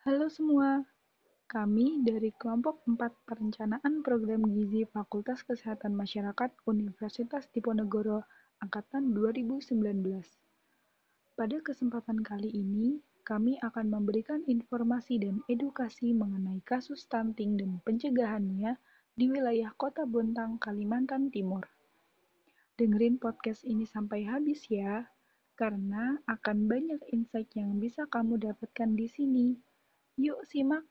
Halo semua, kami dari kelompok 4 Perencanaan Program Gizi Fakultas Kesehatan Masyarakat Universitas Diponegoro Angkatan 2019. Pada kesempatan kali ini, kami akan memberikan informasi dan edukasi mengenai kasus stunting dan pencegahannya di wilayah Kota Bontang, Kalimantan Timur. Dengerin podcast ini sampai habis ya, karena akan banyak insight yang bisa kamu dapatkan di sini. Yuk simak!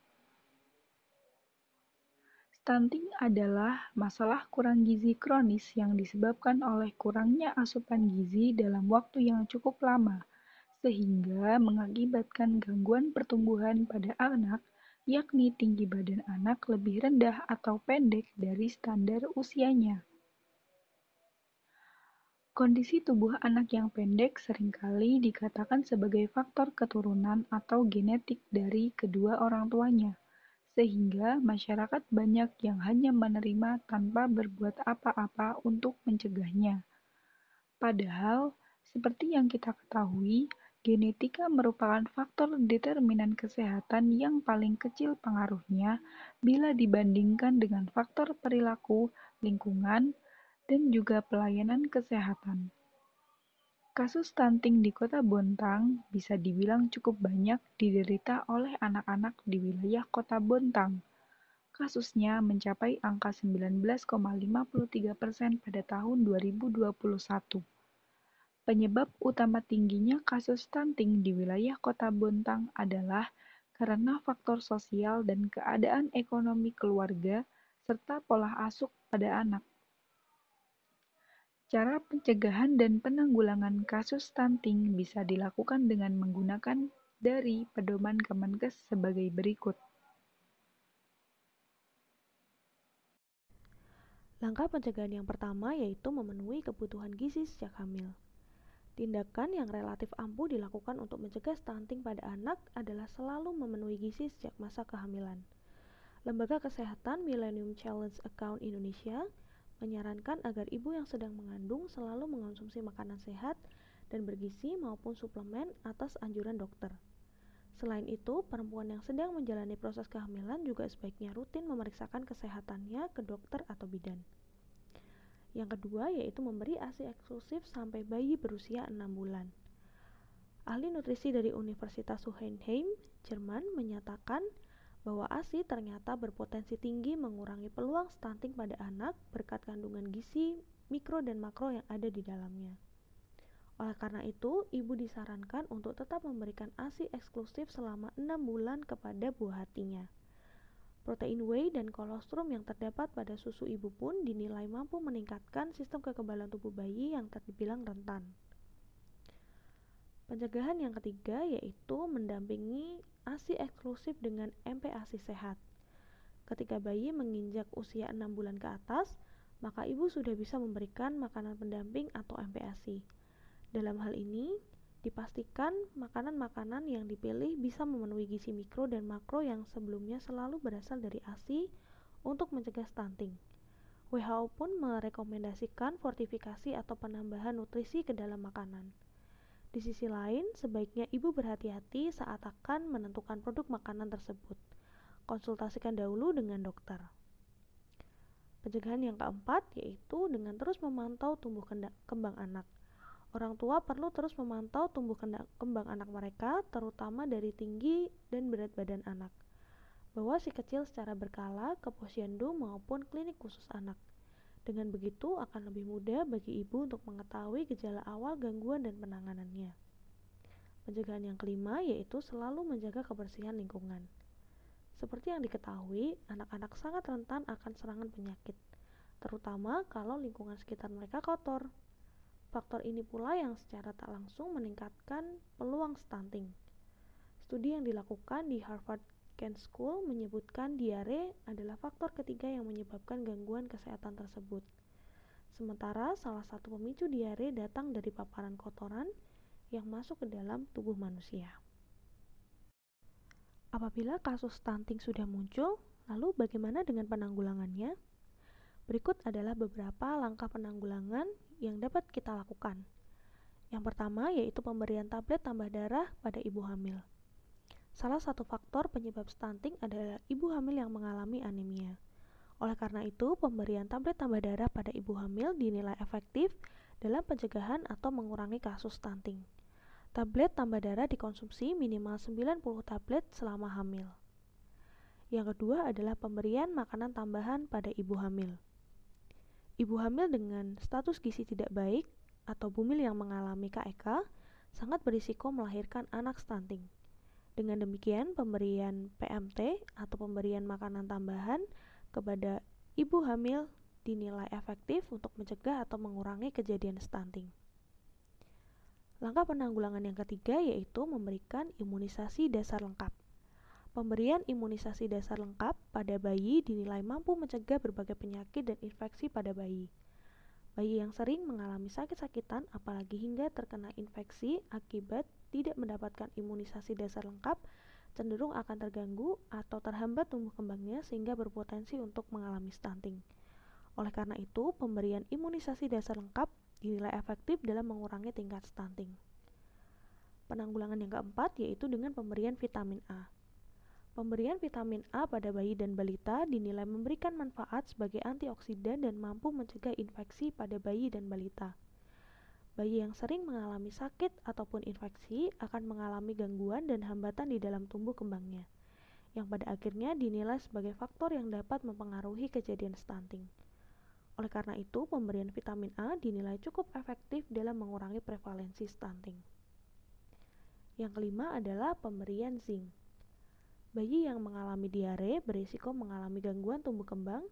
Stunting adalah masalah kurang gizi kronis yang disebabkan oleh kurangnya asupan gizi dalam waktu yang cukup lama, sehingga mengakibatkan gangguan pertumbuhan pada anak, yakni tinggi badan anak lebih rendah atau pendek dari standar usianya. Kondisi tubuh anak yang pendek sering kali dikatakan sebagai faktor keturunan atau genetik dari kedua orang tuanya, sehingga masyarakat banyak yang hanya menerima tanpa berbuat apa-apa untuk mencegahnya. Padahal, seperti yang kita ketahui, genetika merupakan faktor determinan kesehatan yang paling kecil pengaruhnya bila dibandingkan dengan faktor perilaku, lingkungan, dan juga pelayanan kesehatan. Kasus stunting di Kota Bontang bisa dibilang cukup banyak diderita oleh anak-anak di wilayah Kota Bontang. Kasusnya mencapai angka 19,53 persen pada tahun 2021. Penyebab utama tingginya kasus stunting di wilayah Kota Bontang adalah karena faktor sosial dan keadaan ekonomi keluarga serta pola asuh pada anak. Cara pencegahan dan penanggulangan kasus stunting bisa dilakukan dengan menggunakan dari pedoman Kemenkes sebagai berikut. Langkah pencegahan yang pertama yaitu memenuhi kebutuhan gizi sejak hamil. Tindakan yang relatif ampuh dilakukan untuk mencegah stunting pada anak adalah selalu memenuhi gizi sejak masa kehamilan. Lembaga Kesehatan Millennium Challenge Account Indonesia menyarankan agar ibu yang sedang mengandung selalu mengonsumsi makanan sehat dan bergizi maupun suplemen atas anjuran dokter. Selain itu, perempuan yang sedang menjalani proses kehamilan juga sebaiknya rutin memeriksakan kesehatannya ke dokter atau bidan. Yang kedua yaitu memberi ASI eksklusif sampai bayi berusia 6 bulan. Ahli nutrisi dari Universitas Hohenheim, Jerman menyatakan bahwa ASI ternyata berpotensi tinggi mengurangi peluang stunting pada anak berkat kandungan gizi, mikro dan makro yang ada di dalamnya. Oleh karena itu, ibu disarankan untuk tetap memberikan ASI eksklusif selama 6 bulan kepada buah hatinya. Protein whey dan kolostrum yang terdapat pada susu ibu pun dinilai mampu meningkatkan sistem kekebalan tubuh bayi yang terbilang rentan. Pencegahan yang ketiga yaitu mendampingi ASI eksklusif dengan MPASI sehat. Ketika bayi menginjak usia 6 bulan ke atas, maka ibu sudah bisa memberikan makanan pendamping atau MPASI. Dalam hal ini, dipastikan makanan-makanan yang dipilih bisa memenuhi gizi mikro dan makro yang sebelumnya selalu berasal dari ASI untuk mencegah stunting. WHO pun merekomendasikan fortifikasi atau penambahan nutrisi ke dalam makanan. Di sisi lain, sebaiknya ibu berhati-hati saat akan menentukan produk makanan tersebut. Konsultasikan dahulu dengan dokter. Pencegahan yang keempat yaitu dengan terus memantau tumbuh kembang anak. Orang tua perlu terus memantau tumbuh kembang anak mereka, terutama dari tinggi dan berat badan anak. Bawa si kecil secara berkala ke posyandu maupun klinik khusus anak. Dengan begitu akan lebih mudah bagi ibu untuk mengetahui gejala awal gangguan dan penanganannya. Pencegahan yang kelima yaitu selalu menjaga kebersihan lingkungan. Seperti yang diketahui, anak-anak sangat rentan akan serangan penyakit, terutama kalau lingkungan sekitar mereka kotor. Faktor ini pula yang secara tak langsung meningkatkan peluang stunting. Studi yang dilakukan di Harvard Kent School menyebutkan diare adalah faktor ketiga yang menyebabkan gangguan kesehatan tersebut. Sementara salah satu pemicu diare datang dari paparan kotoran yang masuk ke dalam tubuh manusia. Apabila kasus stunting sudah muncul, lalu bagaimana dengan penanggulangannya? Berikut adalah beberapa langkah penanggulangan yang dapat kita lakukan. Yang pertama yaitu pemberian tablet tambah darah pada ibu hamil. Salah satu faktor penyebab stunting adalah ibu hamil yang mengalami anemia. Oleh karena itu, pemberian tablet tambah darah pada ibu hamil dinilai efektif dalam pencegahan atau mengurangi kasus stunting. Tablet tambah darah dikonsumsi minimal 90 tablet selama hamil. Yang kedua adalah pemberian makanan tambahan pada ibu hamil. Ibu hamil dengan status gizi tidak baik atau bumil yang mengalami KEK sangat berisiko melahirkan anak stunting. Dengan demikian, pemberian PMT atau pemberian makanan tambahan kepada ibu hamil dinilai efektif untuk mencegah atau mengurangi kejadian stunting. Langkah penanggulangan yang ketiga yaitu memberikan imunisasi dasar lengkap. Pemberian imunisasi dasar lengkap pada bayi dinilai mampu mencegah berbagai penyakit dan infeksi pada bayi. Bayi yang sering mengalami sakit-sakitan, apalagi hingga terkena infeksi akibat tidak mendapatkan imunisasi dasar lengkap, cenderung akan terganggu atau terhambat tumbuh kembangnya sehingga berpotensi untuk mengalami stunting. Oleh karena itu, pemberian imunisasi dasar lengkap dinilai efektif dalam mengurangi tingkat stunting. Penanggulangan yang keempat yaitu dengan pemberian vitamin A. Pemberian vitamin A pada bayi dan balita dinilai memberikan manfaat sebagai antioksidan dan mampu mencegah infeksi pada bayi dan balita. Bayi yang sering mengalami sakit ataupun infeksi akan mengalami gangguan dan hambatan di dalam tumbuh kembangnya, yang pada akhirnya dinilai sebagai faktor yang dapat mempengaruhi kejadian stunting. Oleh karena itu, pemberian vitamin A dinilai cukup efektif dalam mengurangi prevalensi stunting. Yang kelima adalah pemberian zinc. Bayi yang mengalami diare berisiko mengalami gangguan tumbuh kembang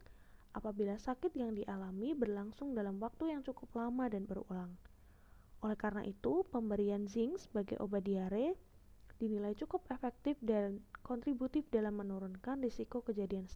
apabila sakit yang dialami berlangsung dalam waktu yang cukup lama dan berulang. Oleh karena itu, pemberian zinc sebagai obat diare dinilai cukup efektif dan kontributif dalam menurunkan risiko kejadian stunting.